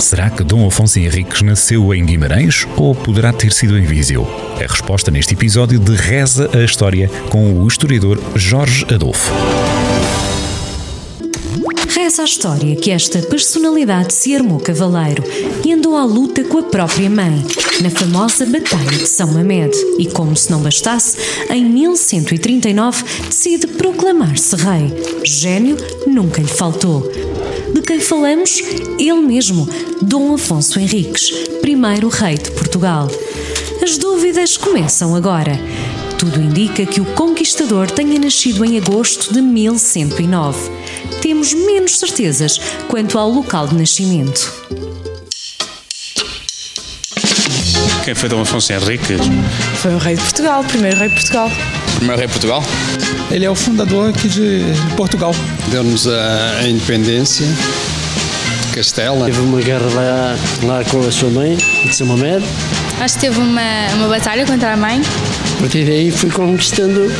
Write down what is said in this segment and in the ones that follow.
Será que Dom Afonso Henriques nasceu em Guimarães ou poderá ter sido em Viseu? A resposta neste episódio de Reza a História com o historiador Jorge Adolfo. Reza a história que esta personalidade se armou cavaleiro e andou à luta com a própria mãe, na famosa Batalha de São Mamed. E como se não bastasse, em 1139 decide proclamar-se rei. Gênio nunca lhe faltou. Quem falamos? Ele mesmo, Dom Afonso Henriques, primeiro rei de Portugal. As dúvidas começam agora. Tudo indica que o conquistador tenha nascido em agosto de 1109. Temos menos certezas quanto ao local de nascimento. Quem foi Dom Afonso Henriques? Foi o rei de Portugal, o primeiro rei de Portugal. Primeiro rei de Portugal? Ele é o fundador aqui de Portugal. Deu-nos a, a independência de Castela. Teve uma guerra lá, lá com a sua mãe, de São Mamed. Acho que teve uma, uma batalha contra a mãe. A partir daí fui conquistando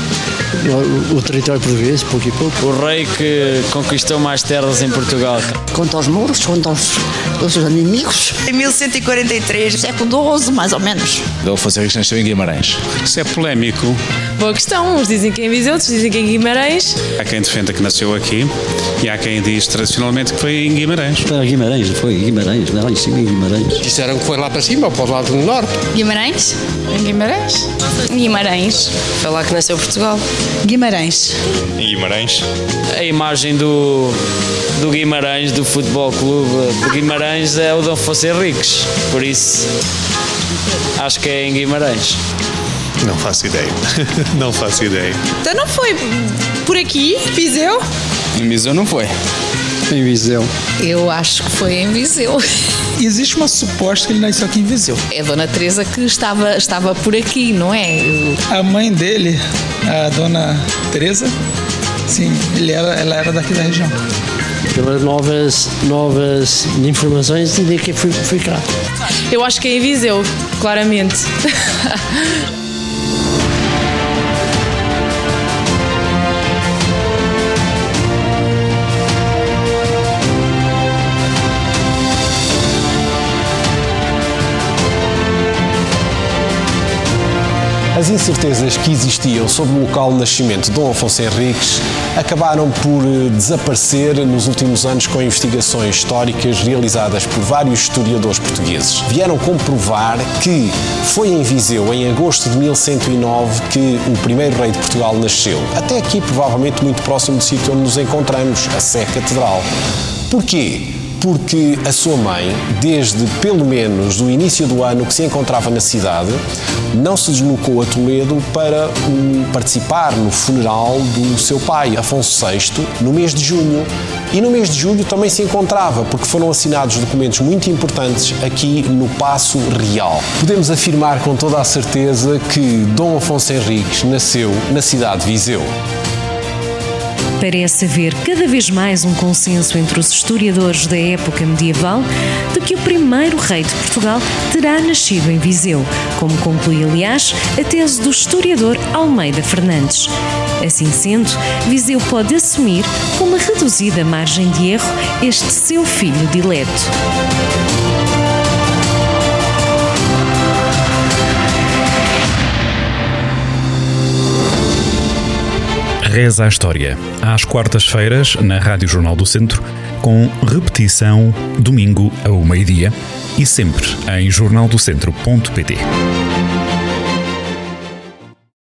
o, o território português, pouco e pouco. O rei que conquistou mais terras em Portugal. Contra os mouros, contra os, os inimigos. Em 1143, século XII, mais ou menos. Dom Afonso Henriques nasceu em Guimarães. Isso é polémico. Boa questão. Uns dizem que é em Viseu, outros dizem que é em Guimarães. Há quem defenda que nasceu aqui e há quem diz tradicionalmente que foi em Guimarães. Para Guimarães, foi Guimarães, lá em cima em Guimarães. Disseram que foi lá para cima, para o lado do norte. Guimarães? Em Guimarães? Guimarães. Foi lá que nasceu Portugal. Guimarães. Em Guimarães? A imagem do, do Guimarães, do Futebol Clube de Guimarães, é o Dom Afonso Henriques. Por isso, acho que é em Guimarães. Não faço ideia. não faço ideia. Então não foi por aqui, Viseu? Em Viseu não foi. Em Viseu. Eu acho que foi em Viseu. Existe uma suposta que ele nasceu aqui em Viseu. É a Dona Teresa que estava, estava por aqui, não é? A mãe dele, a Dona Teresa, sim, ele era, ela era daqui da região. Pelas novas, novas informações, indica que fui, fui cá. Eu acho que é em Viseu, claramente. As incertezas que existiam sobre o local de nascimento de Dom Afonso Henriques acabaram por desaparecer nos últimos anos com investigações históricas realizadas por vários historiadores portugueses. Vieram comprovar que foi em Viseu, em agosto de 1109, que o primeiro rei de Portugal nasceu. Até aqui, provavelmente, muito próximo do sítio onde nos encontramos, a Sé Catedral. Porquê? Porque a sua mãe, desde pelo menos o início do ano que se encontrava na cidade, não se deslocou a Toledo para um, participar no funeral do seu pai, Afonso VI, no mês de junho. E no mês de julho também se encontrava, porque foram assinados documentos muito importantes aqui no Paço Real. Podemos afirmar com toda a certeza que Dom Afonso Henriques nasceu na cidade de Viseu. Parece haver cada vez mais um consenso entre os historiadores da época medieval de que o primeiro rei de Portugal terá nascido em Viseu, como conclui, aliás, a tese do historiador Almeida Fernandes. Assim sendo, Viseu pode assumir, com uma reduzida margem de erro, este seu filho dileto. Reza a História, às quartas-feiras, na Rádio Jornal do Centro, com repetição domingo ao meio-dia e sempre em jornaldocentro.pt.